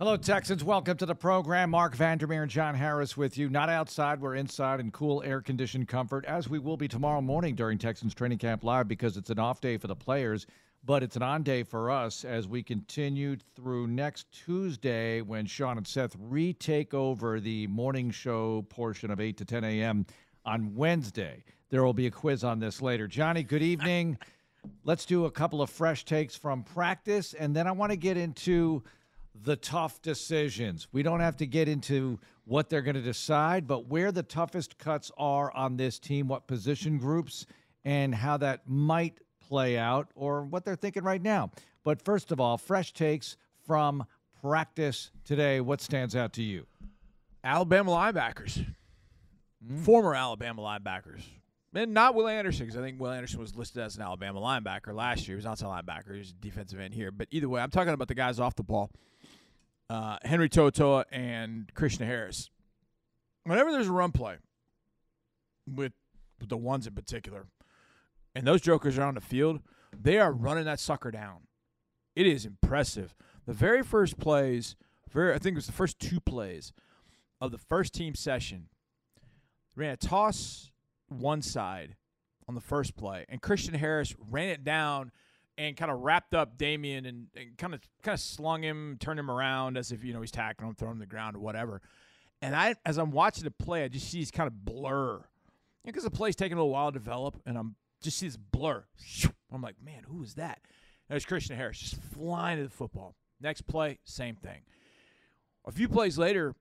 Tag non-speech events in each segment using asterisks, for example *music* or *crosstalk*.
Hello, Texans. Welcome to the program. Mark Vandermeer and John Harris with you. Not outside, we're inside in cool air conditioned comfort, as we will be tomorrow morning during Texans Training Camp Live because it's an off day for the players, but it's an on day for us as we continue through next Tuesday when Sean and Seth retake over the morning show portion of 8 to 10 a.m. on Wednesday. There will be a quiz on this later. Johnny, good evening. Let's do a couple of fresh takes from practice, and then I want to get into the tough decisions. We don't have to get into what they're going to decide, but where the toughest cuts are on this team, what position groups, and how that might play out, or what they're thinking right now. But first of all, fresh takes from practice today. What stands out to you? Alabama linebackers, mm. former Alabama linebackers. And not Will Anderson, because I think Will Anderson was listed as an Alabama linebacker last year. He was outside linebacker. He was a defensive end here. But either way, I'm talking about the guys off the ball uh, Henry To'oTo'o and Christian Harris. Whenever there's a run play with, with the ones in particular, and those jokers are on the field, they are running that sucker down. It is impressive. The very first plays, very I think it was the first two plays of the first team session, ran a toss one side on the first play, and Christian Harris ran it down and kind of wrapped up Dameon and, and kind of kind of slung him, turned him around as if you know he's tackling him, throwing him to the ground or whatever. And I, as I'm watching the play, I just see this kind of blur, because the play's taking a little while to develop, and I'm just see this blur. I'm like, man, who is that? And it's Christian Harris just flying to the football. Next play, same thing. A few plays later,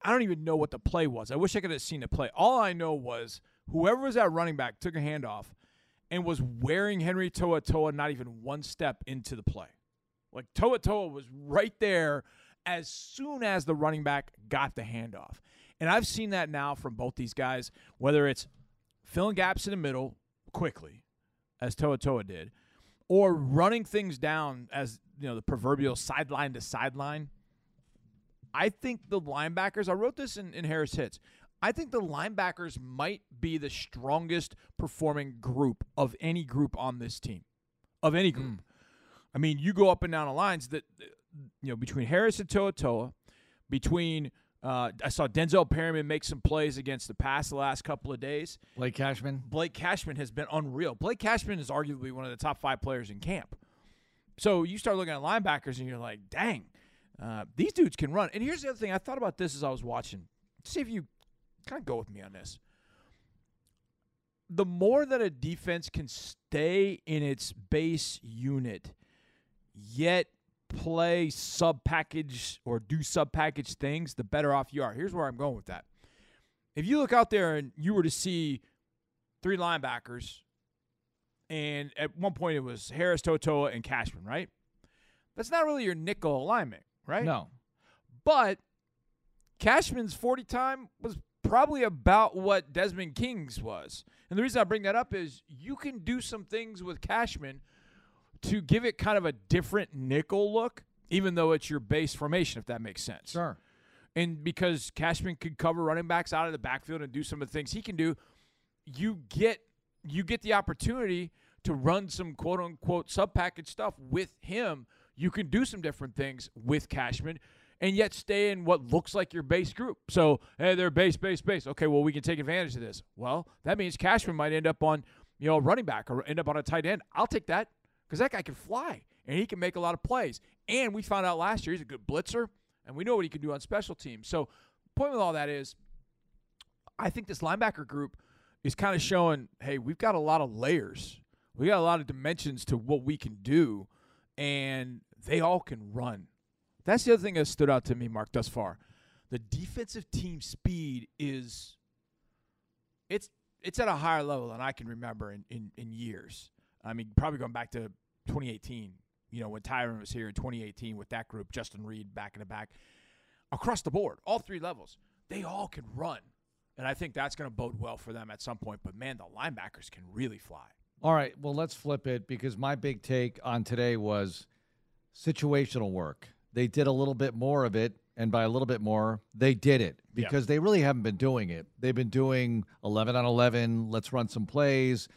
I don't even know what the play was. I wish I could have seen the play. All I know was whoever was that running back took a handoff and was wearing Henry To'oTo'o not even one step into the play. Like To'oTo'o was right there as soon as the running back got the handoff. And I've seen that now from both these guys, whether it's filling gaps in the middle quickly, as To'oTo'o did, or running things down as you know the proverbial sideline to sideline. I think the linebackers. I wrote this in, in Harris hits. I think the linebackers might be the strongest performing group of any group on this team, of any group. Mm. I mean, you go up and down the lines that you know between Harris and To'oTo'o, between uh, I saw Denzel Perryman make some plays against the pass the last couple of days. Blake Cashman. Blake Cashman has been unreal. Blake Cashman is arguably one of the top five players in camp. So you start looking at linebackers and you're like, dang, uh, these dudes can run. And here's the other thing I thought about this as I was watching. See if you kind of go with me on this. The more that a defense can stay in its base unit, yet play sub package or do sub package things, the better off you are. Here's where I'm going with that. If you look out there and you were to see three linebackers, and at one point it was Harris, To'oTo'o, and Cashman, right? That's not really your nickel alignment, right? No. But Cashman's 40 time was probably about what Desmond King's was. And the reason I bring that up is you can do some things with Cashman to give it kind of a different nickel look, even though it's your base formation, if that makes sense. Sure. And because Cashman could cover running backs out of the backfield and do some of the things he can do, you get you get the opportunity to run some quote unquote sub package stuff with him. You can do some different things with Cashman and yet stay in what looks like your base group. So, hey, they're base, base, base. Okay, well, we can take advantage of this. Well, that means Cashman might end up on, you know, running back or end up on a tight end. I'll take that because that guy can fly and he can make a lot of plays. And we found out last year he's a good blitzer, and we know what he can do on special teams. So, point with all that is, I think this linebacker group is kind of showing, hey, we've got a lot of layers. We got a lot of dimensions to what we can do, and they all can run. That's the other thing that stood out to me, Mark, thus far. The defensive team speed is it's it's at a higher level than I can remember in, in, in years. I mean, probably going back to 2018, you know, when Tyrann was here in 2018 with that group, Justin Reid back in the back. Across the board, all three levels, they all can run. And I think that's going to bode well for them at some point. But man, the linebackers can really fly. All right. Well, let's flip it because my big take on today was situational work. They did a little bit more of it, and by a little bit more, they did it because yeah. they really haven't been doing it. They've been doing 11 on 11, let's run some plays.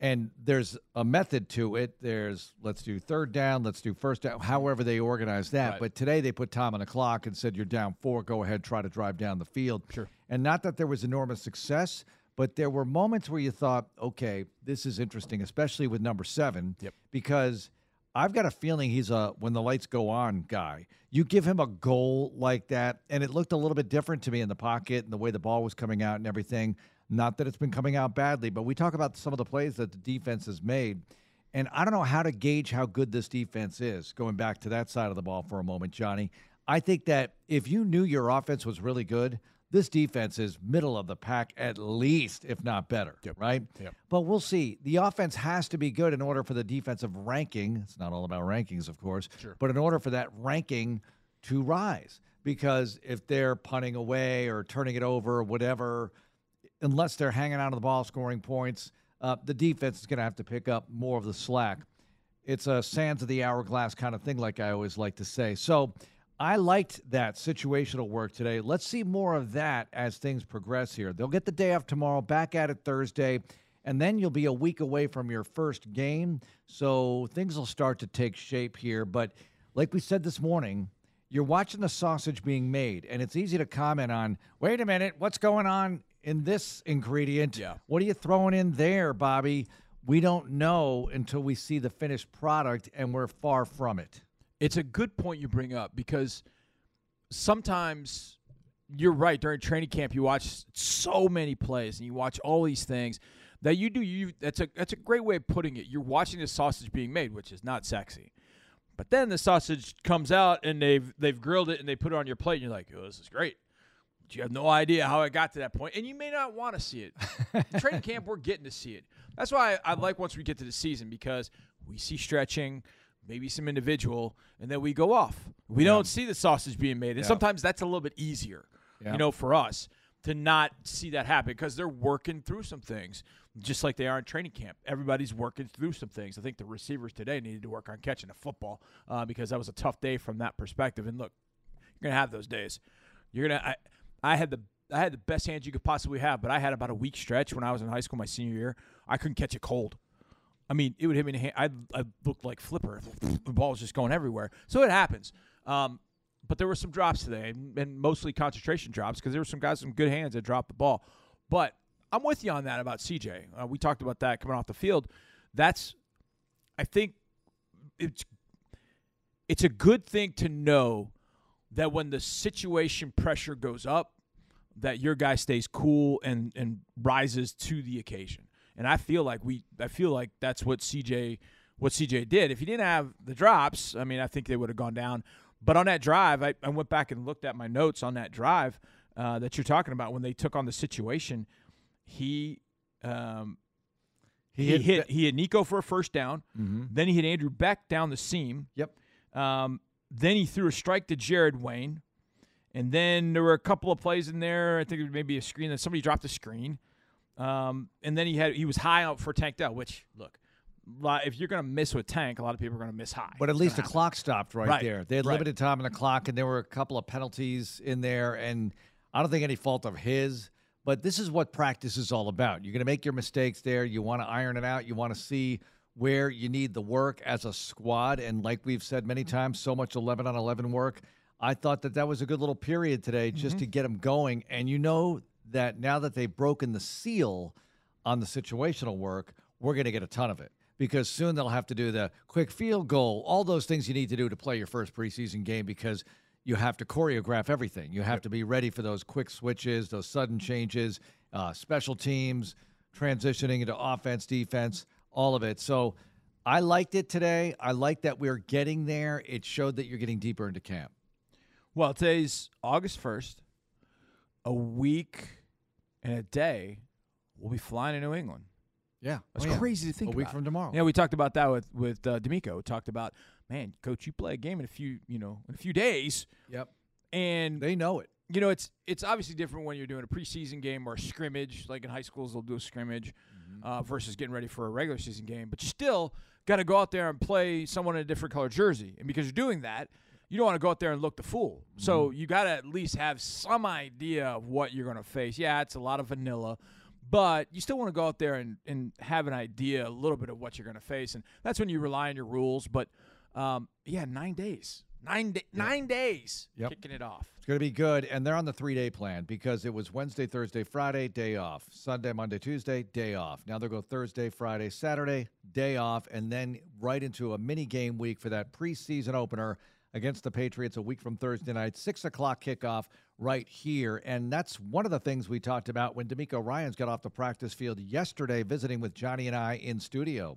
And there's a method to it. There's let's do third down, let's do first down, however they organize that. Right. But today they put time on the clock and said you're down four, go ahead, try to drive down the field. Sure. And not that there was enormous success, but there were moments where you thought, okay, this is interesting, especially with number seven. Yep. Because I've got a feeling he's a when the lights go on guy. You give him a goal like that, and it looked a little bit different to me in the pocket and the way the ball was coming out and everything. Not that it's been coming out badly, but we talk about some of the plays that the defense has made. And I don't know how to gauge how good this defense is, going back to that side of the ball for a moment, Johnny. I think that if you knew your offense was really good, this defense is middle of the pack at least, if not better, right? Yep. But we'll see. The offense has to be good in order for the defensive ranking. It's not all about rankings, of course, Sure. but in order for that ranking to rise. Because if they're punting away or turning it over or whatever, unless they're hanging on to the ball, scoring points, uh, the defense is going to have to pick up more of the slack. It's a sands of the hourglass kind of thing, like I always like to say. So I liked that situational work today. Let's see more of that as things progress here. They'll get the day off tomorrow, back at it Thursday, and then you'll be a week away from your first game. So things will start to take shape here. But like we said this morning, you're watching the sausage being made, and it's easy to comment on, wait a minute, what's going on in this ingredient? Yeah. What are you throwing in there, Bobby? We don't know until we see the finished product, and we're far from it. It's a good point you bring up because sometimes you're right. During training camp, you watch so many plays and you watch all these things that you do. You that's a that's a great way of putting it. You're watching the sausage being made, which is not sexy. But then the sausage comes out and they've they've grilled it and they put it on your plate and you're like, oh, this is great. But you have no idea how it got to that point, and you may not want to see it. *laughs* Training camp, we're getting to see it. That's why I, I like once we get to the season because we see stretching, maybe some individual, and then we go off. We don't see the sausage being made, and Yeah. sometimes that's a little bit easier, Yeah. you know, for us to not see that happen because they're working through some things, just like they are in training camp. Everybody's working through some things. I think the receivers today needed to work on catching a football uh, because that was a tough day from that perspective. And look, you're gonna have those days. You're gonna. I, I had the I had the best hands you could possibly have, but I had about a week stretch when I was in high school, my senior year. I couldn't catch a cold. I mean, it would hit me in the hand. I I looked like Flipper. The ball was just going everywhere. So it happens. Um, but there were some drops today, and, mostly concentration drops because there were some guys with some good hands that dropped the ball. But I'm with you on that about CJ. Uh, we talked about that coming off the field. That's, I think, it's it's a good thing to know that when the situation pressure goes up, that your guy stays cool and and rises to the occasion. And I feel like we I feel like that's what CJ what CJ did. If he didn't have the drops, I mean, I think they would have gone down. But on that drive, I, I went back and looked at my notes on that drive uh, that you're talking about when they took on the situation. He um, he, hit- hit he hit Nico for a first down. Mm-hmm. Then he hit Andrew Beck down the seam. Yep. Um, then he threw a strike to Jared Wayne. And then there were a couple of plays in there. I think it was maybe a screen that somebody dropped a screen. Um, and then he had he was high out for Tank Dell, which look, if you're gonna miss with Tank, a lot of people are gonna miss high. But at least the happen. clock stopped right, Right, there. They had right. limited time on the clock, and there were a couple of penalties in there. And I don't think any fault of his. But this is what practice is all about. You're going to make your mistakes there. You want to iron it out. You want to see where you need the work as a squad. And like we've said many times, so much 11 on 11 work. I thought that that was a good little period today just to get them going. And you know that now that they've broken the seal on the situational work, we're going to get a ton of it because soon they'll have to do the quick field goal, all those things you need to do to play your first preseason game because you have to choreograph everything. You have to be ready for those quick switches, those sudden changes, uh, special teams, transitioning into offense, defense, all of it. So I liked it today. I like that we're getting there. It showed that you're getting deeper into camp. Well, today's August first. A week and a day, we'll be flying to New England. Yeah, That's Oh, yeah. crazy to think A week from tomorrow. Yeah, we talked about that with with uh, DeMeco. We talked about, man, coach, you play a game in a few, you know, in a few days, Yep. and They know it. you know, it's it's obviously different when you're doing a preseason game or a scrimmage. Like in high schools, they'll do a scrimmage uh, versus getting ready for a regular season game. But you still got to go out there and play someone in a different color jersey, and because you're doing that, you don't want to go out there and look the fool. So you got to at least have some idea of what you're going to face. Yeah, it's a lot of vanilla, but you still want to go out there and, and have an idea a little bit of what you're going to face, and that's when you rely on your rules. But um, yeah, nine days, nine da- nine days, Yep. kicking it off. It's going to be good. And they're on the three day plan because it was Wednesday, Thursday, Friday, day off. Sunday, Monday, Tuesday, day off. Now they'll go Thursday, Friday, Saturday, day off, and then right into a mini game week for that preseason opener against the Patriots a week from Thursday night, six o'clock kickoff right here. And that's one of the things we talked about when DeMeco Ryans got off the practice field yesterday, visiting with Johnny and I in studio.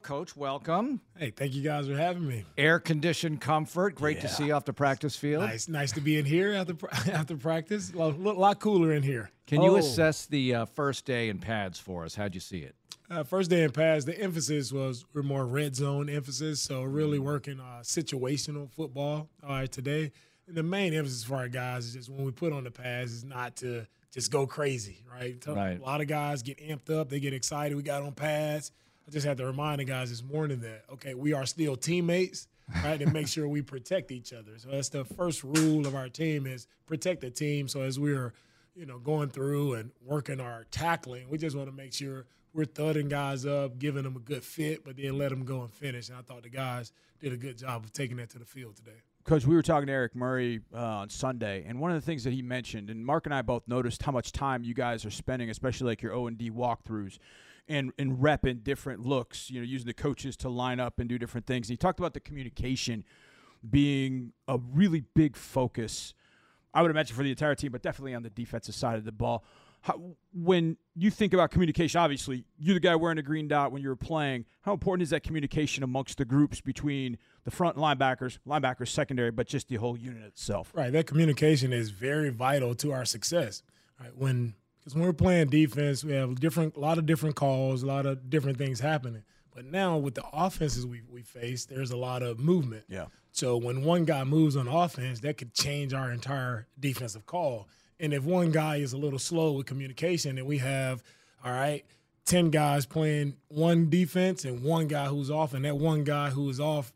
Coach, welcome. Hey, thank you guys for having me. Air conditioned comfort. Great to see you off the practice field. Nice, nice to be in here after after *laughs* practice. A lot, lot cooler in here. Can you Oh. assess the uh, first day in pads for us? How'd you see it? Uh, first day in pass, the emphasis was we're more red zone emphasis, so really working uh, situational football. All right, today, and the main emphasis for our guys is just when we put on the pads is not to just go crazy, right? Right. A lot of guys get amped up, they get excited. We got on pads. I just had to remind the guys this morning that okay, we are still teammates, right? and make *laughs* sure we protect each other. So that's the first rule of our team is protect the team. So as we're you know, going through and working our tackling. We just want to make sure we're thudding guys up, giving them a good fit, but then let them go and finish. And I thought the guys did a good job of taking that to the field today. Coach, we were talking to Eric Murray uh, on Sunday, and one of the things that he mentioned, and Mark and I both noticed how much time you guys are spending, especially like your O and D walkthroughs, and and repping different looks. You know, using the coaches to line up and do different things. And he talked about the communication being a really big focus. I would imagine for the entire team, but definitely on the defensive side of the ball. How, when you think about communication, obviously you're the guy wearing a green dot when you're playing. How important is that communication amongst the groups between the front linebackers, linebackers, secondary, but just the whole unit itself? Right. That communication is very vital to our success. Right. When because when we're playing defense, we have different a lot of different calls, a lot of different things happening. But now with the offenses we we face, there's a lot of movement. Yeah. So when one guy moves on offense, that could change our entire defensive call. And if one guy is a little slow with communication, and we have, all right, 10 guys playing one defense and one guy who's off, and that one guy who is off,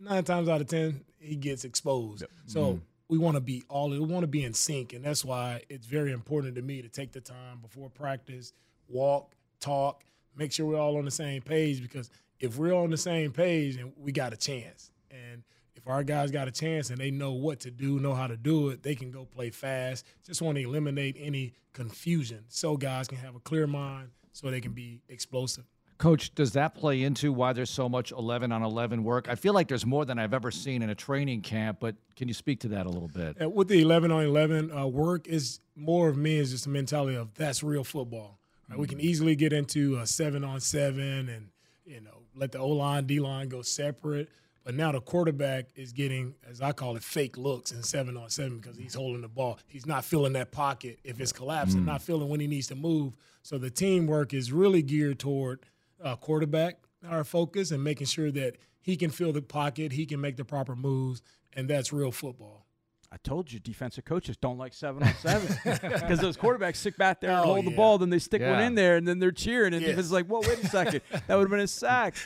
nine times out of 10, he gets exposed. So mm-hmm. we want to be all, we want to be in sync. And that's why it's very important to me to take the time before practice, walk, talk, make sure we're all on the same page because if we're on the same page, and we got a chance. And if our guys got a chance and they know what to do, know how to do it, they can go play fast. Just want to eliminate any confusion so guys can have a clear mind so they can be explosive. Coach, does that play into why there's so much 11 on 11 work? I feel like there's more than I've ever seen in a training camp, but can you speak to that a little bit? And with the 11 on 11 uh, work is more of me is just a mentality of that's real football. Right? We can easily get into a seven on seven and you know let the O line D line go separate. But now the quarterback is getting, as I call it, fake looks in seven on seven because he's holding the ball. He's not feeling that pocket if it's collapsing, not feeling when he needs to move. So the teamwork is really geared toward uh, quarterback, our focus, and making sure that he can feel the pocket, he can make the proper moves, and that's real football. I told you, defensive coaches don't like seven on seven *laughs* because those quarterbacks sit back there and Oh, hold the ball, then they stick one in there, and then they're cheering, and Yes. is like, "Well, wait a second, *laughs* that would have been a sack."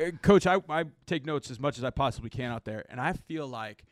Uh, Coach, I, I take notes as much as I possibly can out there, and I feel like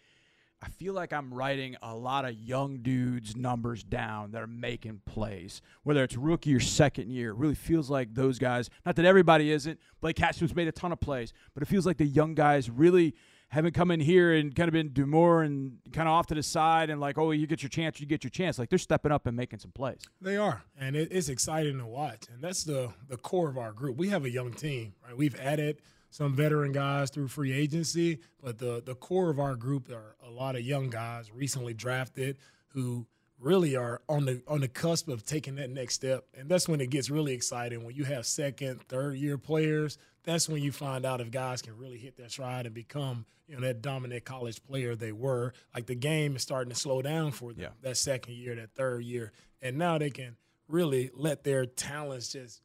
I feel like I'm writing a lot of young dudes' numbers down that are making plays. Whether it's rookie or second year, it really feels like those guys. Not that everybody isn't. Blake Cashman's made a ton of plays, but it feels like the young guys really haven't come in here and kind of been demure and kind of off to the side and like, oh, you get your chance, you get your chance. Like they're stepping up and making some plays. They are, and it, it's exciting to watch. And that's the the core of our group. We have a young team, right? We've added some veteran guys through free agency, but the the core of our group are a lot of young guys recently drafted who really are on the on the cusp of taking that next step. And that's when it gets really exciting when you have second, third year players. That's when you find out if guys can really hit their stride and become, you know, that dominant college player they were. Like the game is starting to slow down for them Yeah. that second year, that third year. And now they can really let their talents just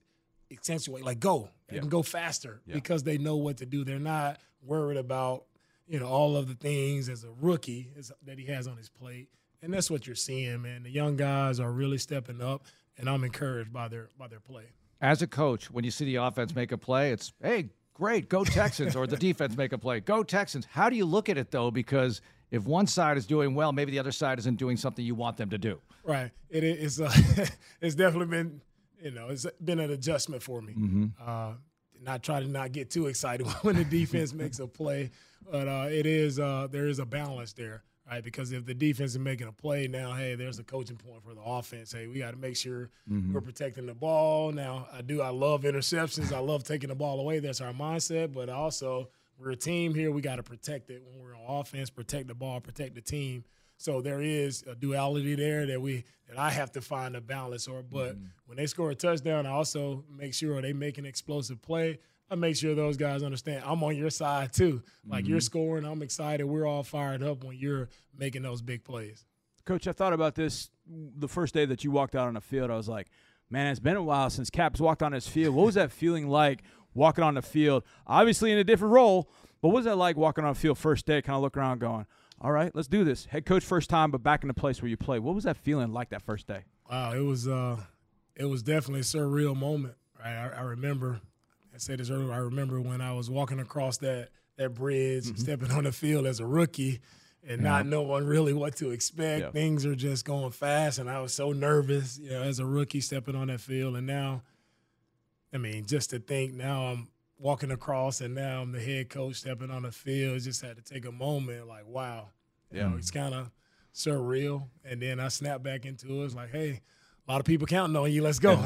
accentuate, like go. They Yeah. can go faster Yeah. because they know what to do. They're not worried about, you know, all of the things as a rookie that he has on his plate. And that's what you're seeing, man. The young guys are really stepping up, and I'm encouraged by their by their play. As a coach, when you see the offense make a play, it's, hey, great, go Texans, or the *laughs* defense make a play, go Texans. How do you look at it, though? Because if one side is doing well, maybe the other side isn't doing something you want them to do. Right. It is. Uh, *laughs* it's definitely been you know, it's been an adjustment for me. Mm-hmm. Uh, not try to not get too excited *laughs* when the defense makes a play, but uh, it is uh, there is a balance there, right? Because if the defense is making a play now, hey, there's a coaching point for the offense. Hey, we got to make sure Mm-hmm. we're protecting the ball. Now, I do. I love interceptions. I love taking the ball away. That's our mindset. But also, we're a team here. We got to protect it when we're on offense. Protect the ball. Protect the team. So there is a duality there that we that I have to find a balance. Or but when they score a touchdown, I also make sure they make an explosive play. I make sure those guys understand I'm on your side too. Like you're scoring, I'm excited. We're all fired up when you're making those big plays. Coach, I thought about this the first day that you walked out on the field. I was like, man, it's been a while since Caps walked on his field. What was that feeling like walking on the field? Obviously in a different role, but what was that like walking on the field first day, kind of looking around going, all right, let's do this. Head coach first time, but back in the place where you play. What was that feeling like that first day? Wow, it was uh, it was definitely a surreal moment. Right, I, I remember. I said this earlier. I remember when I was walking across that that bridge, mm-hmm. stepping on the field as a rookie, and not mm-hmm. knowing really what to expect. Yeah. Things are just going fast, and I was so nervous, you know, as a rookie stepping on that field. And now, I mean, just to think now I'm walking across, and now I'm the head coach stepping on the field. Just had to take a moment, like, wow, you know, it's kind of surreal. And then I snap back into it. It's like, hey, a lot of people counting on you. Let's go. *laughs*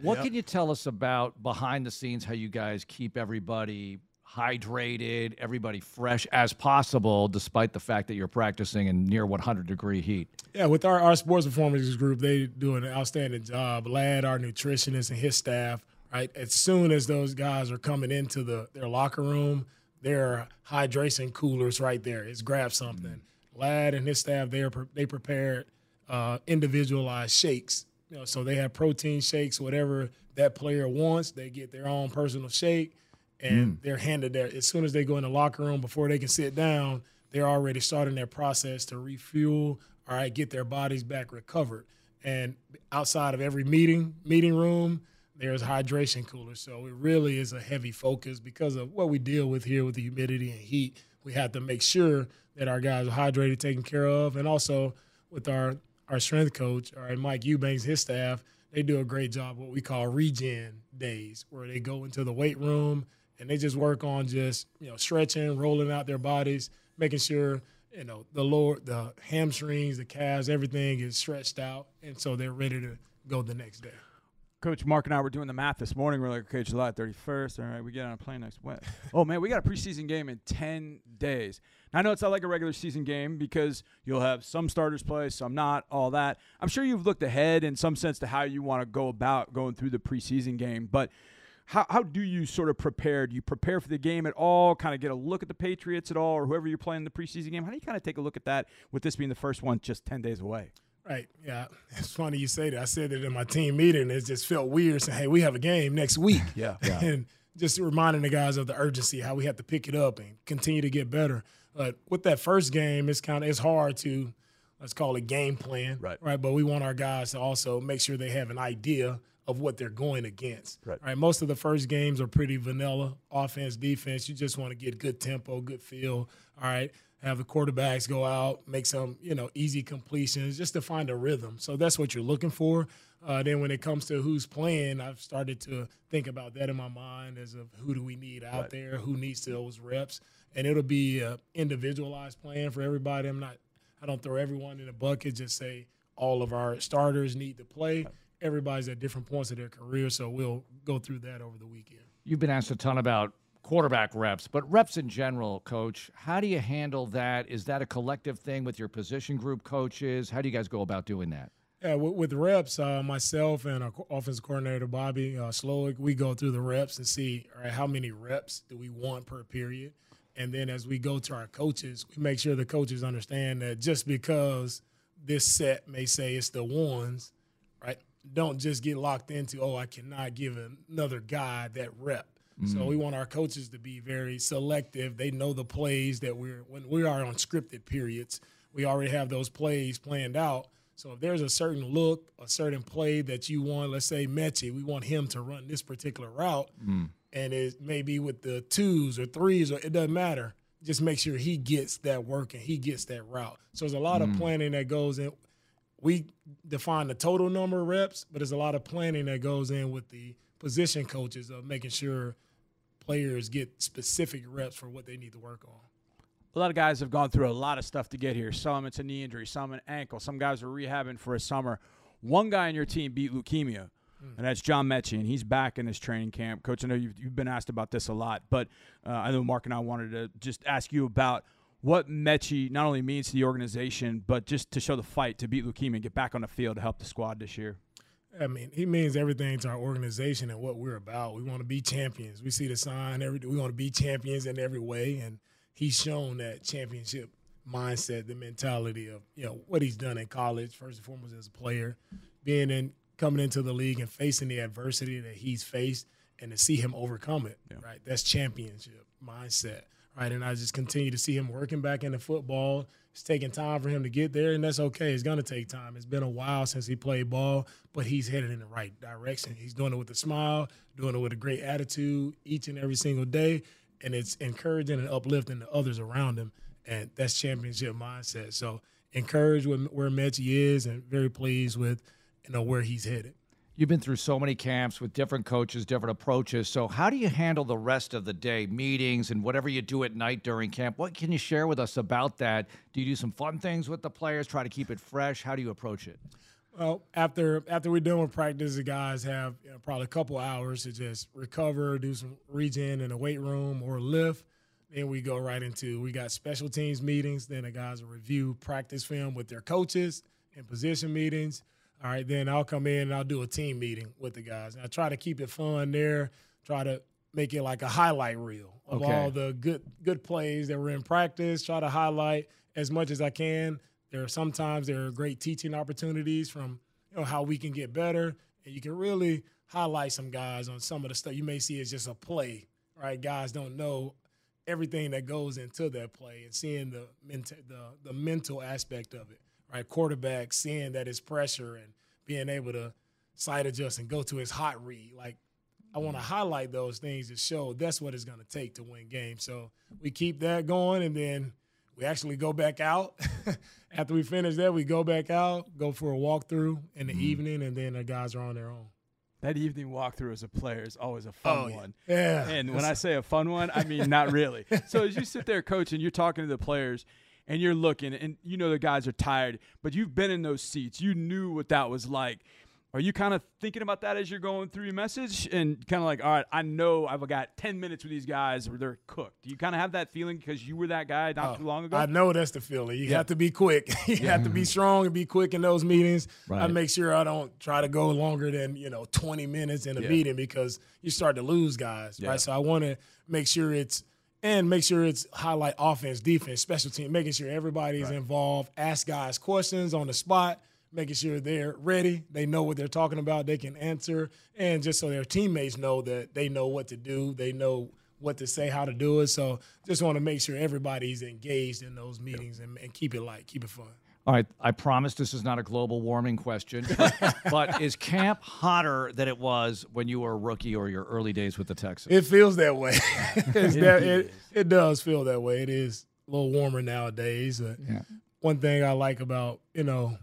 What can you tell us about behind the scenes how you guys keep everybody hydrated, everybody fresh as possible, despite the fact that you're practicing in near 100 degree heat? Yeah, with our, our sports performance group, they do an outstanding job. Lad, our nutritionist, and his staff, right? As soon as those guys are coming into the their locker room, there are hydration coolers right there. It's grab something. Mm-hmm. Lad and his staff, they are pre- they prepared uh, individualized shakes. You know, so they have protein shakes, whatever that player wants. They get their own personal shake, and they're handed there as soon as they go in the locker room before they can sit down. They're already starting their process to refuel. All right, get their bodies back recovered. And outside of every meeting meeting room, there's hydration coolers. So it really is a heavy focus because of what we deal with here with the humidity and heat. We have to make sure that our guys are hydrated, taken care of, and also with our our strength coach, all right, Mike Eubanks, his staff, they do a great job what we call regen days, where they go into the weight room and they just work on just you know stretching, rolling out their bodies, making sure you know the lower the hamstrings, the calves, everything is stretched out, and so they're ready to go the next day. Coach Mark and I were doing the math this morning. We're like, okay, July 31st. All right, we get on a plane next Wednesday. *laughs* oh, man, we got a preseason game in 10 days. Now, I know it's not like a regular season game because you'll have some starters play, some not, all that. I'm sure you've looked ahead in some sense to how you want to go about going through the preseason game. But how, how do you sort of prepare? Do you prepare for the game at all? Kind of get a look at the Patriots at all or whoever you're playing in the preseason game? How do you kind of take a look at that with this being the first one just 10 days away? Right. Yeah. It's funny you say that. I said it in my team meeting. It just felt weird saying, hey, we have a game next week. *laughs* *laughs* Yeah. and just reminding the guys of the urgency, how we have to pick it up and continue to get better. But with that first game, it's kind of it's hard to let's call it game plan. Right. Right. But we want our guys to also make sure they have an idea of what they're going against. Right. Right. Most of the first games are pretty vanilla, offense, defense. You just want to get good tempo, good feel. All right. Have the quarterbacks go out, make some, you know, easy completions just to find a rhythm. So that's what you're looking for. Uh, then when it comes to who's playing, I've started to think about that in my mind as of who do we need out Right. there, who needs those reps, and it'll be a individualized plan for everybody. I'm not, I don't throw everyone in a bucket. Just say all of our starters need to play. Everybody's at different points of their career, so we'll go through that over the weekend. You've been asked a ton about quarterback reps, but reps in general, coach. How do you handle that? Is that a collective thing with your position group coaches? How do you guys go about doing that? Yeah, with, with reps, uh, myself and our offensive coordinator Bobby uh, Slowik, we go through the reps and see all right how many reps do we want per period, and then as we go to our coaches, we make sure the coaches understand that just because this set may say it's the ones, right? Don't just get locked into oh I cannot give another guy that rep. So mm. we want our coaches to be very selective. They know the plays that we're when we are on scripted periods. We already have those plays planned out. So if there's a certain look, a certain play that you want, let's say Metchie, we want him to run this particular route, mm. and it may be with the twos or threes, or it doesn't matter. Just make sure he gets that work and he gets that route. So there's a lot of mm. planning that goes in we define the total number of reps, but there's a lot of planning that goes in with the position coaches of making sure players get specific reps for what they need to work on. A lot of guys have gone through a lot of stuff to get here. Some it's a knee injury, some an ankle. Some guys are rehabbing for a summer. One guy in your team beat leukemia, mm. and that's John Metchie, and he's back in his training camp. Coach, I know you've, you've been asked about this a lot, but uh, I know Mark and I wanted to just ask you about what Metchie not only means to the organization, but just to show the fight to beat leukemia and get back on the field to help the squad this year. I mean, he means everything to our organization and what we're about. We want to be champions. We see the sign every. We want to be champions in every way, and he's shown that championship mindset, the mentality of you know what he's done in college, first and foremost as a player, being in coming into the league and facing the adversity that he's faced, and to see him overcome it. Yeah. Right, that's championship mindset. Right, and I just continue to see him working back into football it's taking time for him to get there, and that's okay. It's going to take time. It's been a while since he played ball, but he's headed in the right direction. He's doing it with a smile, doing it with a great attitude each and every single day, and it's encouraging and uplifting the others around him, and that's championship mindset. So encouraged with where Metchie is, and very pleased with you know where he's headed. You've been through so many camps with different coaches, different approaches. So, how do you handle the rest of the day, meetings, and whatever you do at night during camp? What can you share with us about that? Do you do some fun things with the players, try to keep it fresh? How do you approach it? Well, after after we're done with practice, the guys have you know, probably a couple hours to just recover, do some regen in the weight room or lift. Then we go right into we got special teams meetings. Then the guys will review practice film with their coaches and position meetings. All right, then I'll come in and I'll do a team meeting with the guys. And I try to keep it fun there, try to make it like a highlight reel of okay. all the good good plays that were in practice, try to highlight as much as I can. There are sometimes there are great teaching opportunities from you know how we can get better. And you can really highlight some guys on some of the stuff you may see as just a play, right? Guys don't know everything that goes into that play and seeing the the, the mental aspect of it right? Quarterback seeing that it's pressure and being able to side adjust and go to his hot read. Like I want to highlight those things to show that's what it's going to take to win games. So we keep that going, and then we actually go back out. *laughs* After we finish that, we go back out, go for a walkthrough in the mm-hmm. evening, and then the guys are on their own. That evening walkthrough as a player is always a fun oh, one. Yeah. And when I say a fun one, I mean not really. *laughs* so as you sit there, coach, and you're talking to the players, and you're looking and you know the guys are tired, but you've been in those seats. You knew what that was like. Are you kind of thinking about that as you're going through your message and kind of like, all right, I know I've got 10 minutes with these guys where they're cooked. Do you kind of have that feeling because you were that guy not oh, too long ago? I know that's the feeling. You yeah. have to be quick. *laughs* you yeah. have to be mm-hmm. strong and be quick in those meetings. Right. I make sure I don't try to go longer than, you know, 20 minutes in a yeah. meeting because you start to lose guys, right? So I want to make sure it's – and make sure it's highlight offense, defense, special team, making sure everybody's right. involved. Ask guys questions on the spot, making sure they're ready, they know what they're talking about, they can answer, and just so their teammates know that they know what to do, they know what to say, how to do it. So just want to make sure everybody's engaged in those meetings and, and keep it light, keep it fun. All right, I promise this is not a global warming question, but, *laughs* but, is camp hotter than it was when you were a rookie or your early days with the Texans? It feels that way. *laughs* *laughs* it, that, it, it, does feel that way. It is a little warmer nowadays. Uh, yeah. One thing I like about, you know,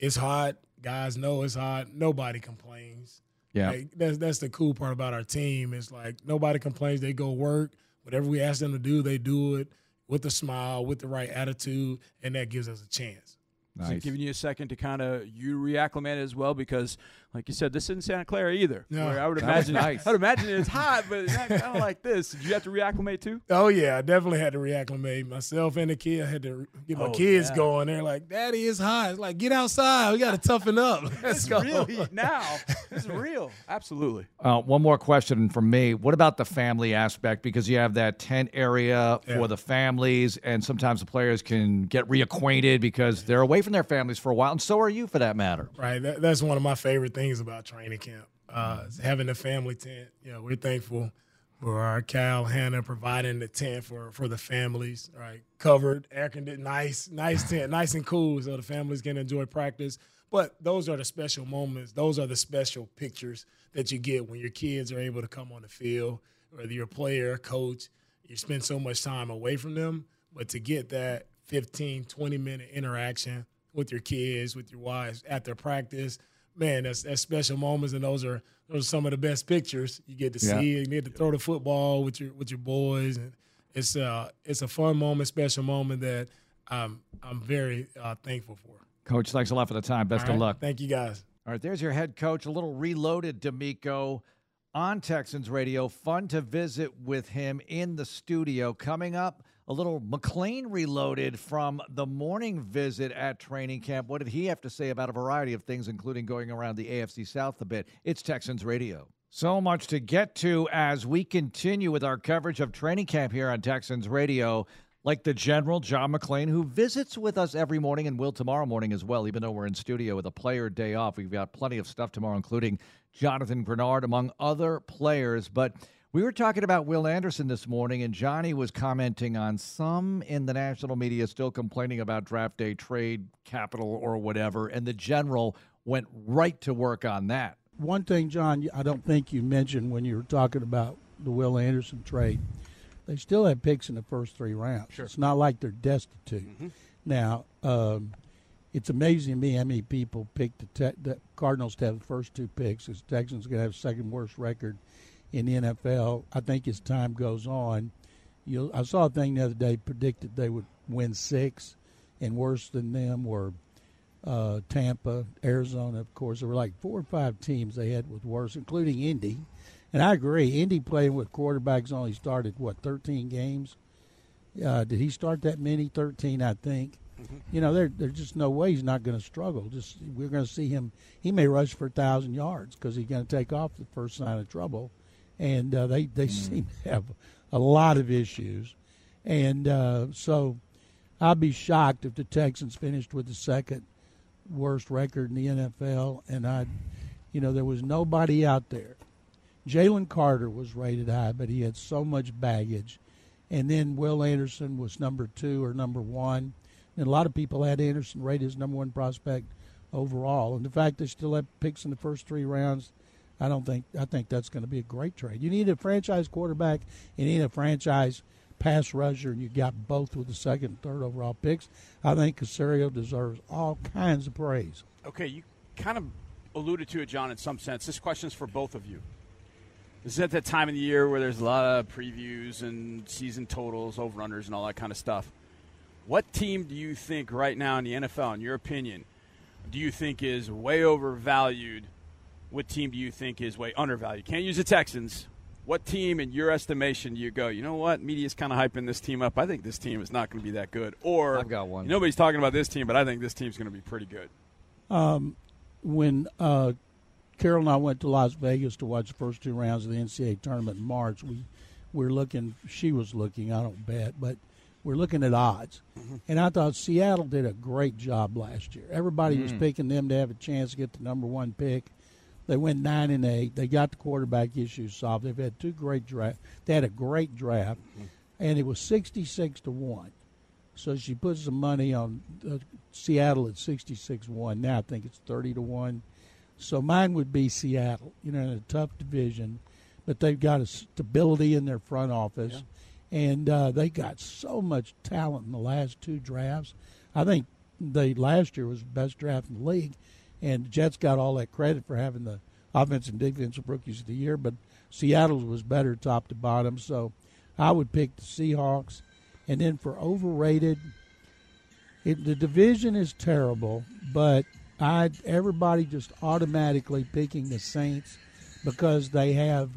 it's hot. Guys know it's hot. Nobody complains. Yeah. Like, that's, that's the cool part about our team. It's like nobody complains. They go work. Whatever we ask them to do, they do it with a smile, with the right attitude, and that gives us a chance. Nice. giving you a second to kind of you reacclimate as well because, like you said, this isn't Santa Clara either. No, I would imagine. nice. I would imagine it's hot, but kind of like this. Did you have to reacclimate too? Oh yeah, I definitely had to reacclimate myself and the kid. I had to get my oh, kids yeah. going. They're like, "Daddy, it's hot." It's like, get outside. We got to toughen up. *laughs* Let's go. Real heat *laughs* now. This is real. Absolutely. Uh, one more question from me. What about the family aspect? Because you have that tent area for the families, and sometimes the players can get reacquainted because they're away from from their families for a while, and so are you for that matter. Right. That, that's one of my favorite things about training camp. Uh, having a family tent. You know, we're thankful for our Cal Hannah providing the tent for for the families. Right, covered, air conditioned, nice, nice *laughs* tent, nice and cool, so the families can enjoy practice. But those are the special moments. Those are the special pictures that you get when your kids are able to come on the field, whether you're a player, coach. You spend so much time away from them, but to get that 15, 20 minute interaction with your kids, with your wives after practice. Man, that's that's special moments, and those are those are some of the best pictures you get to Yeah. see. You get to throw the football with your with your boys, and it's uh it's a fun moment, special moment that I'm I'm very uh, thankful for. Coach, thanks a lot for the time. Best All of luck. Thank you guys. All right, there's your head coach, a little reloaded DeMeco on Texans radio. Fun to visit with him in the studio. Coming up, a little McClain reloaded from the morning visit at training camp. What did he have to say about a variety of things, including going around the AFC South a bit? It's Texans radio. So much to get to as we continue with our coverage of training camp here on Texans radio like the General John McClain, who visits with us every morning and will tomorrow morning as well, even though we're in studio with a player day off. We've got plenty of stuff tomorrow, including Jonathan Greenard, among other players. But we were talking about Will Anderson this morning, and Johnny was commenting on some in the national media still complaining about draft day trade capital or whatever, and the General went right to work on that. One thing, John, I don't think you mentioned when you were talking about the Will Anderson trade. They still have picks in the first three rounds. Sure. It's not like they're destitute. Now, um, it's amazing to me how many people picked the, te- the Cardinals to have the first two picks. Because Texans going to have second worst record in the NFL. I think as time goes on, you'll. I saw a thing the other day predicted they would win six, and worse than them were uh, Tampa, Arizona. Of course, there were like four or five teams they had with worse, including Indy. And I agree, Indy playing with quarterbacks only started what 13 games. Uh, did he start that many? 13, I think. You know, there, there's just no way he's not going to struggle. Just we're going to see him. He may rush for a thousand yards because he's going to take off the first sign of trouble, and uh, they they seem to have a lot of issues, and uh, so I'd be shocked if the Texans finished with the second worst record in the NFL, and I, you know, there was nobody out there. Jalen Carter was rated high, but he had so much baggage, and then Will Anderson was number two or number one, and a lot of people had Anderson rated as number one prospect overall. And the fact they still have picks in the first three rounds, I don't think I think that's going to be a great trade. You need a franchise quarterback, you need a franchise pass rusher, and you got both with the second and third overall picks. I think Caserio deserves all kinds of praise. Okay, you kind of alluded to it, John, in some sense. This question's for both of you. This is at that time of the year where there's a lot of previews and season totals, over-unders, and all that kind of stuff. What team do you think right now in the NFL, in your opinion, do you think is way overvalued? What team do you think is way undervalued? Can't use the Texans. What team, in your estimation, do you go, you know what? Media's kind of hyping this team up. I think this team is not going to be that good. Or I've got one. Nobody's talking about this team, but I think this team's going to be pretty good. Um, when uh, Carol and I went to Las Vegas to watch the first two rounds of the NCAA tournament in March, we we're looking. She was looking. I don't bet, but we're looking at odds. Mm-hmm. And I thought Seattle did a great job last year. Everybody was mm. picking them to have a chance to get the number one pick. They went nine and eight. They got the quarterback issues solved. They've had two great draft. They had a great draft, and it was sixty-six to one. So she put some money on uh, Seattle at 66 1. Now I think it's 30 to 1. So mine would be Seattle, you know, in a tough division, but they've got a stability in their front office. And uh, they got so much talent in the last two drafts. I think they last year was the best draft in the league, and the Jets got all that credit for having the offensive and defensive rookies of the year, but Seattle's was better top to bottom. So I would pick the Seahawks. And then for overrated, it, the division is terrible, but I everybody just automatically picking the Saints because they have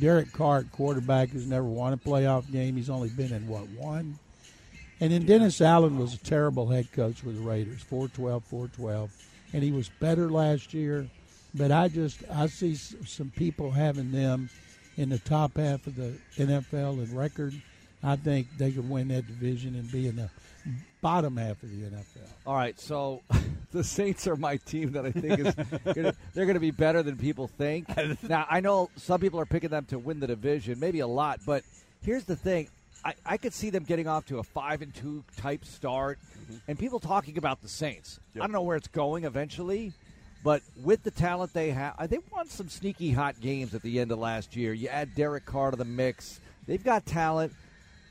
Derek Carr, quarterback, who's never won a playoff game. He's only been in what one, and then Dennis Allen was a terrible head coach with the Raiders, 4-12, 4-12, and he was better last year. But I just I see some people having them in the top half of the NFL in record. I think they could win that division and be in the bottom half of the NFL. All right, so *laughs* the Saints are my team that I think is *laughs* gonna, they're going to be better than people think. *laughs* Now I know some people are picking them to win the division, maybe a lot, but here's the thing: I, I could see them getting off to a five and two type start, and people talking about the Saints. I don't know where it's going eventually, but with the talent they have, uh, they won some sneaky hot games at the end of last year. You add Derek Carr to the mix; they've got talent.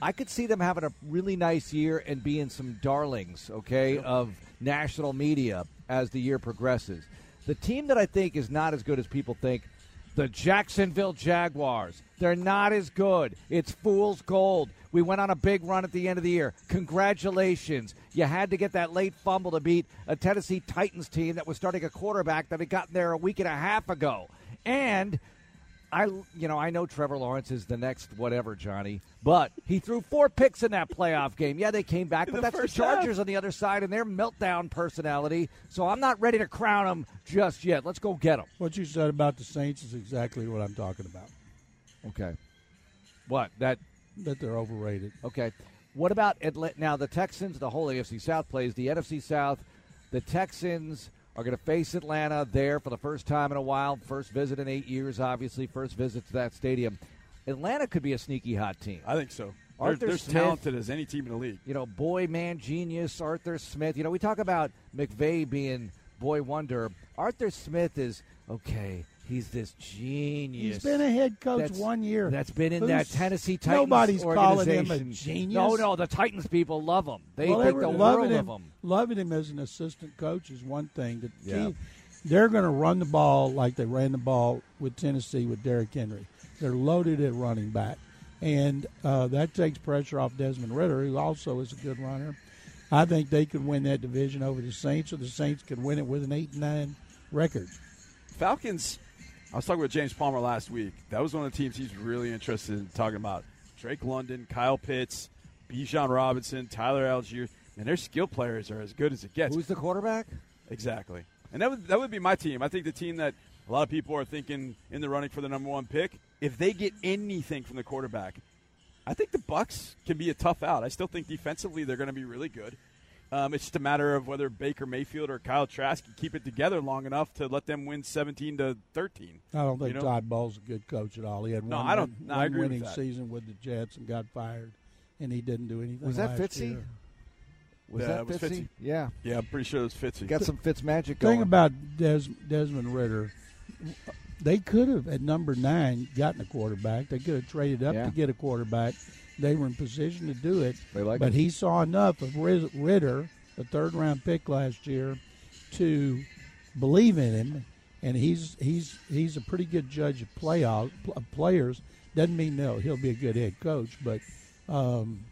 I could see them having a really nice year and being some darlings, okay, of national media as the year progresses. The team that I think is not as good as people think, the Jacksonville Jaguars. They're not as good. It's fool's gold. We went on a big run at the end of the year. Congratulations. You had to get that late fumble to beat a Tennessee Titans team that was starting a quarterback that had gotten there a week and a half ago. And I, you know, I know Trevor Lawrence is the next whatever, Johnny, but he threw four picks in that playoff game. Yeah, they came back, but the that's the Chargers half. on the other side and their meltdown personality. So I'm not ready to crown them just yet. Let's go get them. What you said about the Saints is exactly what I'm talking about. Okay. What that? That they're overrated. Okay. What about Atlanta? Now the Texans, the whole AFC South plays the NFC South. The Texans are going to face Atlanta there for the first time in a while. First visit in eight years, obviously. First visit to that stadium. Atlanta could be a sneaky hot team. I think so. They're, Arthur they're Smith- talented as any team in the league. you know, boy man genius, Arthur Smith. You know, we talk about McVay being boy wonder. Arthur Smith is okay. He's this genius. He's been a head coach That's- one year. That's been in Who's- that Tennessee Titans Nobody's calling him a organization. genius. No, no, the Titans people love him. They well, think were the loving world him, of him. Loving him as an assistant coach is one thing. The Yeah. team, they're going to run the ball like they ran the ball with Tennessee with Derrick Henry. They're loaded at running back, and uh, that takes pressure off Desmond Ridder, who also is a good runner. I think they could win that division over the Saints, or the Saints could win it with an eight and nine record. Falcons. I was talking with James Palmer last week. That was one of the teams he's really interested in talking about. Drake London, Kyle Pitts, Bijan Robinson, Tyler Allgeier, and their skill players are as good as it gets. Who's the quarterback? Exactly. And that would that would be my team. I think the team that a lot of people are thinking in the running for the number one pick. If they get anything from the quarterback, I think the Bucks can be a tough out. I still think defensively they're going to be really good. Um, it's just a matter of whether Baker Mayfield or Kyle Trask can keep it together long enough to let them win seventeen to thirteen. I don't think You know? Todd Bowles a good coach at all. He had No, one, I don't- win- no, I one agree with winning that. season with the Jets and got fired, and he didn't do anything. Was that last Fitzy? year. Was Yeah, that it was Fitzy? Fitzy. Yeah, Yeah, I'm pretty sure it was Fitzy. got some Fitz magic thing going. about Des, Desmond Ridder, they could have at number nine gotten a quarterback. They could have traded up Yeah. to get a quarterback. They were in position to do it, They like but him. he saw enough of Ridder, a third round pick last year, to believe in him. And he's he's he's a pretty good judge of playoff of players. Doesn't mean no he'll be a good head coach, but um,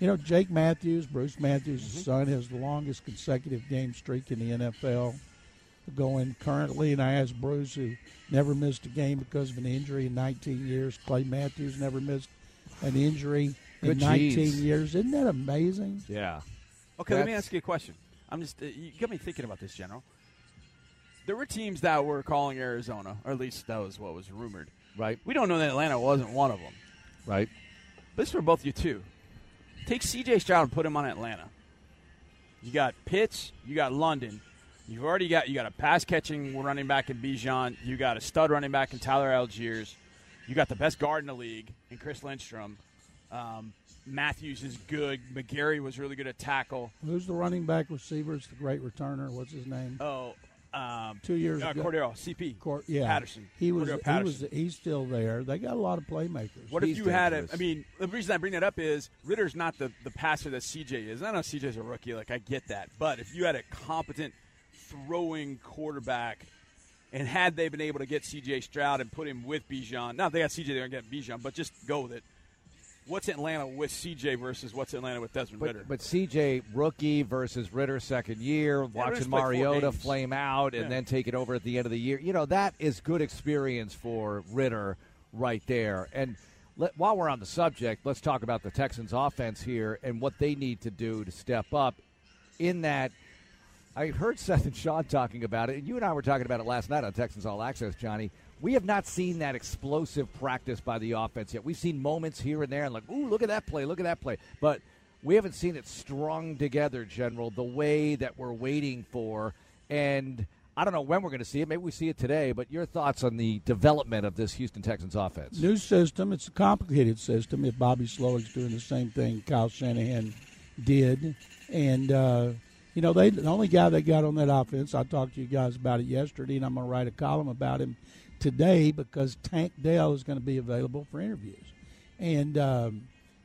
you know Jake Matthews, Bruce Matthews' Mm-hmm. son, has the longest consecutive game streak in the NFL going currently. And I asked Bruce, who never missed a game because of an injury in 19 years. Clay Matthews never missed an injury in 19 geez. years. Isn't that amazing? yeah. Okay, let me ask you a question. I'm just uh, you got me thinking about this, General. There were teams that were calling Arizona, or at least that was what was rumored. Right. We don't know that Atlanta wasn't one of them. Right. But this is for both you too. Take C.J. Stroud and put him on Atlanta. You got Pitts, you got London. You've already got you got a pass catching running back in Bijan. You got a stud running back in Tyler Allgeiers. You got the best guard in the league in Chris Lindstrom. Um, Matthews is good. McGary was really good at tackle. Who's the running back receiver? It's the great returner. What's his name? Oh, um, Two years uh, ago. Cordarrelle, CP, Cor- yeah, Patterson. He was. Cordarrelle He was. He's still there. They got a lot of playmakers. What He's if you had a? dangerous. I mean, the reason I bring that up is Ridder's not the, the passer that CJ is. I know CJ's a rookie, like I get that. But if you had a competent throwing quarterback, and had they been able to get CJ Stroud and put him with Bijan, now they got CJ, they're gonna get Bijan, but just go with it. What's Atlanta with CJ versus what's Atlanta with Desmond Ridder? But, but CJ rookie versus Ridder second year, Ridder's watching Mariota flame out and Yeah. then take it over at the end of the year. You know that is good experience for Ridder right there. And let, while we're on the subject, let's talk about the Texans' offense here and what they need to do to step up. In that, I heard Seth and Sean talking about it, and you and I were talking about it last night on Texans All Access, Johnny. We have not seen that explosive practice by the offense yet. We've seen moments here and there, and like, ooh, look at that play, look at that play. But we haven't seen it strung together, General, the way that we're waiting for. And I don't know when we're going to see it. Maybe we see it today. But your thoughts on the development of this Houston Texans offense? New system. It's a complicated system. If Bobby Slowik's doing the same thing Kyle Shanahan did, and uh, you know they the only guy they got on that offense. I talked to you guys about it yesterday, and I'm going to write a column about him today because Tank Dell is going to be available for interviews, and um,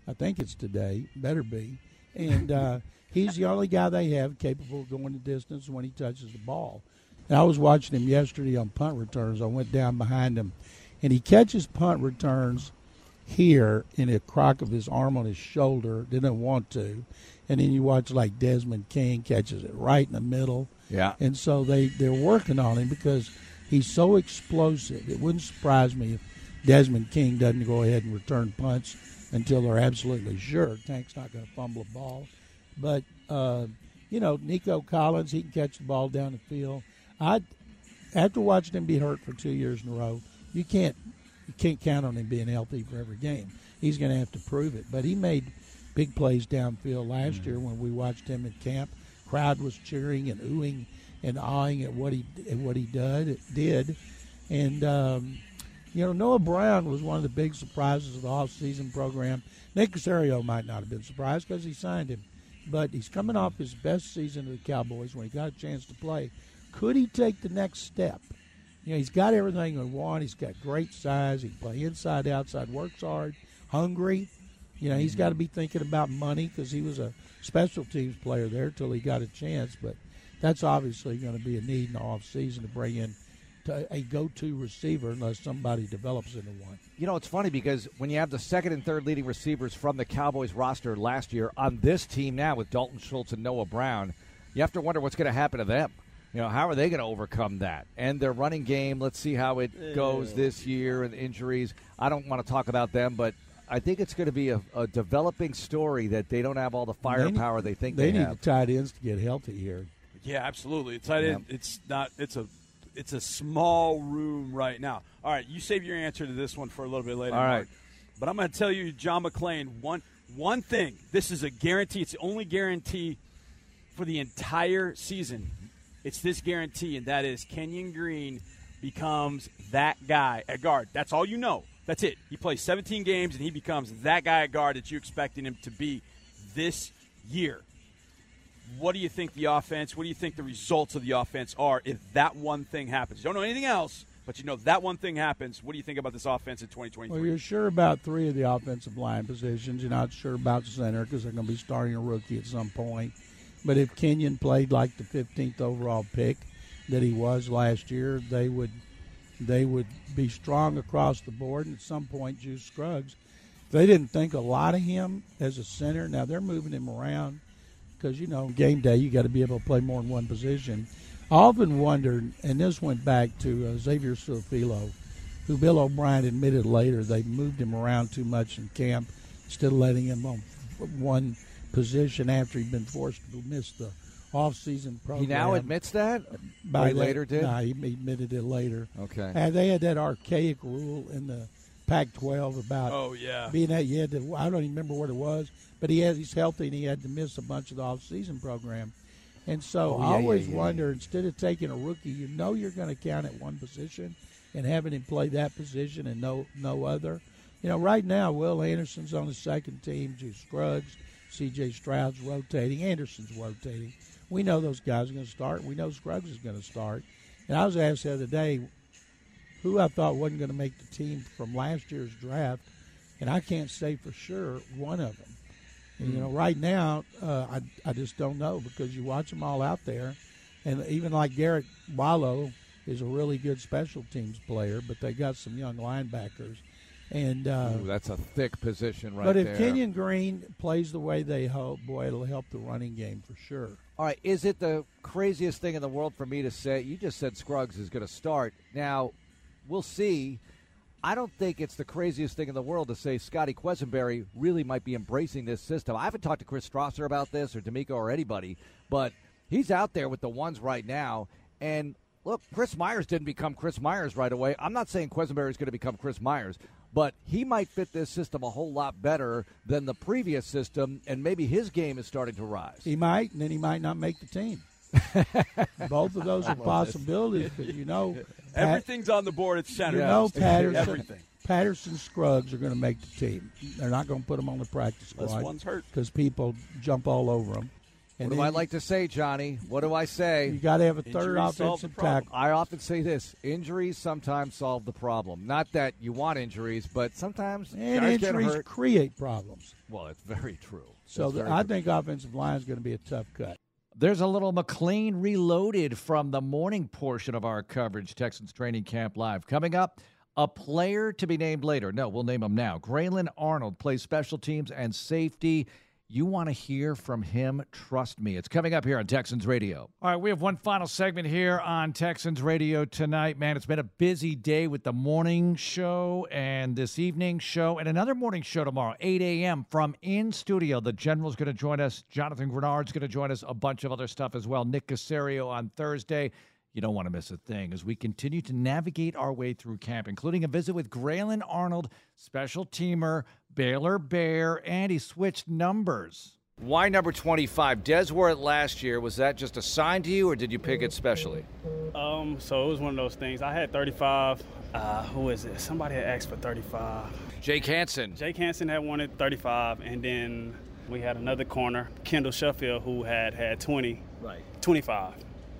I think it's today. Better be. And uh, *laughs* he's the only guy they have capable of going the distance when he touches the ball. And I was watching him yesterday on punt returns. I went down behind him, and he catches punt returns here in a crock of his arm on his shoulder. Didn't want to, and then you watch like Desmond King catches it right in the middle. Yeah. And so they they're working on him because he's so explosive. It wouldn't surprise me if Desmond King doesn't go ahead and return punts until they're absolutely sure Tank's not going to fumble a ball. But uh, you know, Nico Collins, he can catch the ball down the field. I, after watching him be hurt for two years in a row, you can't you can't count on him being healthy for every game. He's going to have to prove it. But he made big plays downfield last Mm-hmm. year when we watched him at camp. Crowd was cheering and oohing and awing at what he at what he did did, and um, you know Noah Brown was one of the big surprises of the off-season program. Nick Caserio might not have been surprised because he signed him, but he's coming off his best season of the Cowboys when he got a chance to play. Could he take the next step? You know, he's got everything we want. He's got great size. He can play inside, outside, works hard, hungry. You know, he's mm-hmm. got to be thinking about money because he was a special teams player there till he got a chance. But that's obviously going to be a need in the off season to bring in a go-to receiver unless somebody develops into one. You know, it's funny because when you have the second and third leading receivers from the Cowboys roster last year on this team now with Dalton Schultz and Noah Brown, you have to wonder what's going to happen to them. You know, how are they going to overcome that? And their running game, let's see how it goes this year and injuries. I don't want to talk about them, but I think it's going to be a, a developing story that they don't have all the firepower they, think they, they need have. the tight ends to get healthy here. Yeah, absolutely. It's tight end. It's not. It's a. It's a small room right now. All right, you save your answer to this one for a little bit later. All right. Mark. but I'm going to tell you, John McClain, one one thing. This is a guarantee. It's the only guarantee for the entire season. It's this guarantee, and that is Kenyon Green becomes that guy at guard. That's all you know. That's it. He plays 17 games, and he becomes that guy at guard that you expecting him to be this year. What do you think the offense? What do you think the results of the offense are if that one thing happens? You don't know anything else, but you know that one thing happens. What do you think about this offense in 2023? Well, you're sure about three of the offensive line positions. You're not sure about center because they're going to be starting a rookie at some point. But if Kenyon played like the 15th overall pick that he was last year, they would they would be strong across the board. And at some point, Juice Scruggs, they didn't think a lot of him as a center. Now they're moving him around because you know game day you got to be able to play more than one position. I often wondered, and this went back to uh, Xavier Su'a-Filo, who Bill O'Brien admitted later they moved him around too much in camp instead of letting him on one position after he'd been forced to miss the off-season program. He now admits that? By Or he that- later did? Nah, he admitted it later. Okay. And they had that archaic rule in the Pac-12 about Oh, yeah. being that you had to. I don't even remember what it was, but he has he's healthy and he had to miss a bunch of the off-season program. And so Oh, I yeah, yeah, always yeah, wonder instead of taking a rookie, you know you're going to count at one position and having him play that position and no no other. You know, right now Will Anderson's on the second team, Juice Scruggs, C.J. Stroud's rotating, Anderson's rotating. We know those guys are going to start. We know Scruggs is going to start. And I was asked the other day who I thought wasn't going to make the team from last year's draft, and I can't say for sure one of them. And, you know, right now, uh, I I just don't know because you watch them all out there, and even like Garrett Wallow is a really good special teams player, but they got some young linebackers, and uh, Ooh, that's a thick position right but if there. Kenyon Green plays the way they hope, boy, it'll help the running game for sure. All right, is it the craziest thing in the world for me to say? You just said Scruggs is going to start. Now, we'll see. I don't think it's the craziest thing in the world to say Scotty Quessenberry really might be embracing this system. I haven't talked to Chris Strausser about this or DeMeco or anybody, but he's out there with the ones right now. And look, Chris Myers didn't become Chris Myers right away. I'm not saying Quessenberry is going to become Chris Myers, but he might fit this system a whole lot better than the previous system, and maybe his game is starting to rise. He might, and then he might not make the team. *laughs* Both of those are possibilities, but you know, *laughs* Pat- Everything's on the board at center. you know, Patterson, *laughs* Everything. Patterson, Scruggs are going to make the team. They're not going to put them on the practice Unless squad one's hurt. because people jump all over them. And what do I like to say, Johnny? What do I say? You got to have a third Injuries offensive tackle. I often say this: injuries sometimes solve the problem. Not that you want injuries, but sometimes And injuries create problems. Well, it's very true. So the, very I true. think offensive line is going to be a tough cut. There's a little McClain reloaded from the morning portion of our coverage, Texans Training Camp Live. Coming up, a player to be named later. No, we'll name him now. Grayland Arnold plays special teams and safety. You want to hear from him? Trust me. It's coming up here on Texans Radio. All right, we have one final segment here on Texans Radio tonight. Man, it's been a busy day with the morning show and this evening show and another morning show tomorrow, 8 a.m. from in studio. The General's going to join us. Jonathan Greenard's going to join us. A bunch of other stuff as well. Nick Caserio on Thursday. You don't want to miss a thing as we continue to navigate our way through camp, including a visit with Grayland Arnold, special teamer, Baylor Bear, and he switched numbers. Why number 25? Des wore it last year. Was that just assigned to you, or did you pick it specially? Um, so it was one of those things. I had 35. Uh, who is it? Somebody had asked for 35. Jake Hansen. Jake Hansen had wanted 35, and then we had another corner, Kendall Sheffield, who had had 20, Right. 25,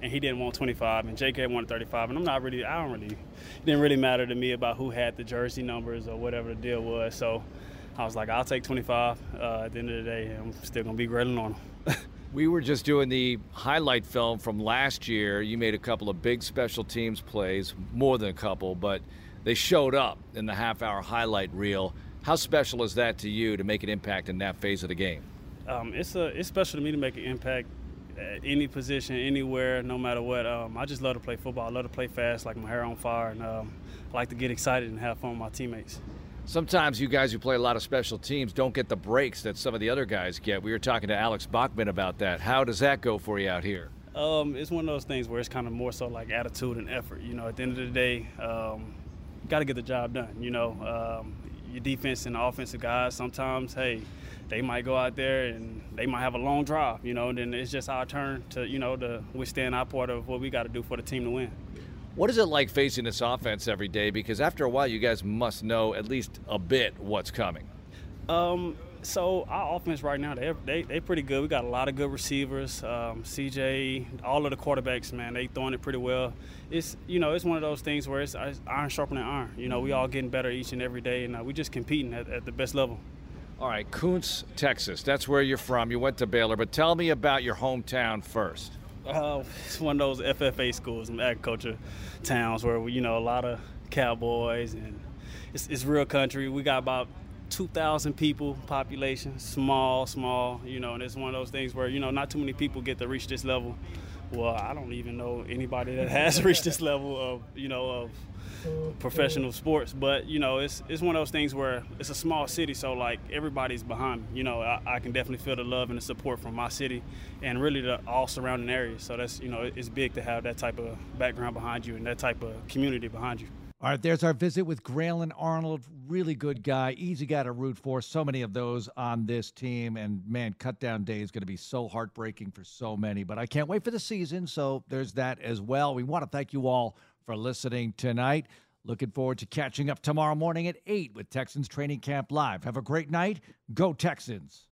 and he didn't want 25, and JK wanted 35. And I'm not really, I don't really, it didn't really matter to me about who had the jersey numbers or whatever the deal was. So I was like, I'll take 25. Uh, at the end of the day, I'm still gonna be grilling on him. *laughs* We were just doing the highlight film from last year. You made a couple of big special teams plays, more than a couple, but they showed up in the half hour highlight reel. How special is that to you to make an impact in that phase of the game? um, it's a it's special to me to make an impact at any position, anywhere, no matter what. Um, I just love to play football. I love to play fast, like my hair on fire, and um, I like to get excited and have fun with my teammates. Sometimes you guys who play a lot of special teams don't get the breaks that some of the other guys get. We were talking to Alex Bachman about that. How does that go for you out here? Um, it's one of those things where it's kind of more so like attitude and effort. You know, at the end of the day, um, you got to get the job done. You know, um, your defense and the offensive guys sometimes, hey, they might go out there and they might have a long drive. You know, and then it's just our turn to you know to withstand our part of what we got to do for the team to win. What is it like facing this offense every day? Because after a while, you guys must know at least a bit what's coming. Um, so our offense right now, they they they pretty good. We got a lot of good receivers. Um, CJ, all of the quarterbacks, man, they throwing it pretty well. It's you know it's one of those things where it's, it's iron sharpening iron. You know, we all getting better each and every day, and uh, we just competing at, at the best level. All right, Kountze, Texas. That's where you're from. You went to Baylor, but tell me about your hometown first. Uh, it's one of those FFA schools, agriculture towns where you know a lot of cowboys and it's, it's real country. We got about 2,000 people population, small, small, you know, and it's one of those things where you know not too many people get to reach this level. Well, I don't even know anybody that has *laughs* reached this level of you know of professional sports, but you know it's it's one of those things where it's a small city, so like everybody's behind me. You know, I, I can definitely feel the love and the support from my city, and really the all surrounding areas. So that's you know it's big to have that type of background behind you and that type of community behind you. All right, there's our visit with Grayland Arnold. Really good guy, easy guy to root for. So many of those on this team. And man, cut down day is going to be so heartbreaking for so many. But I can't wait for the season. So there's that as well. We want to thank you all for listening tonight. Looking forward to catching up tomorrow morning at 8 with Texans Training Camp Live. Have a great night. Go Texans.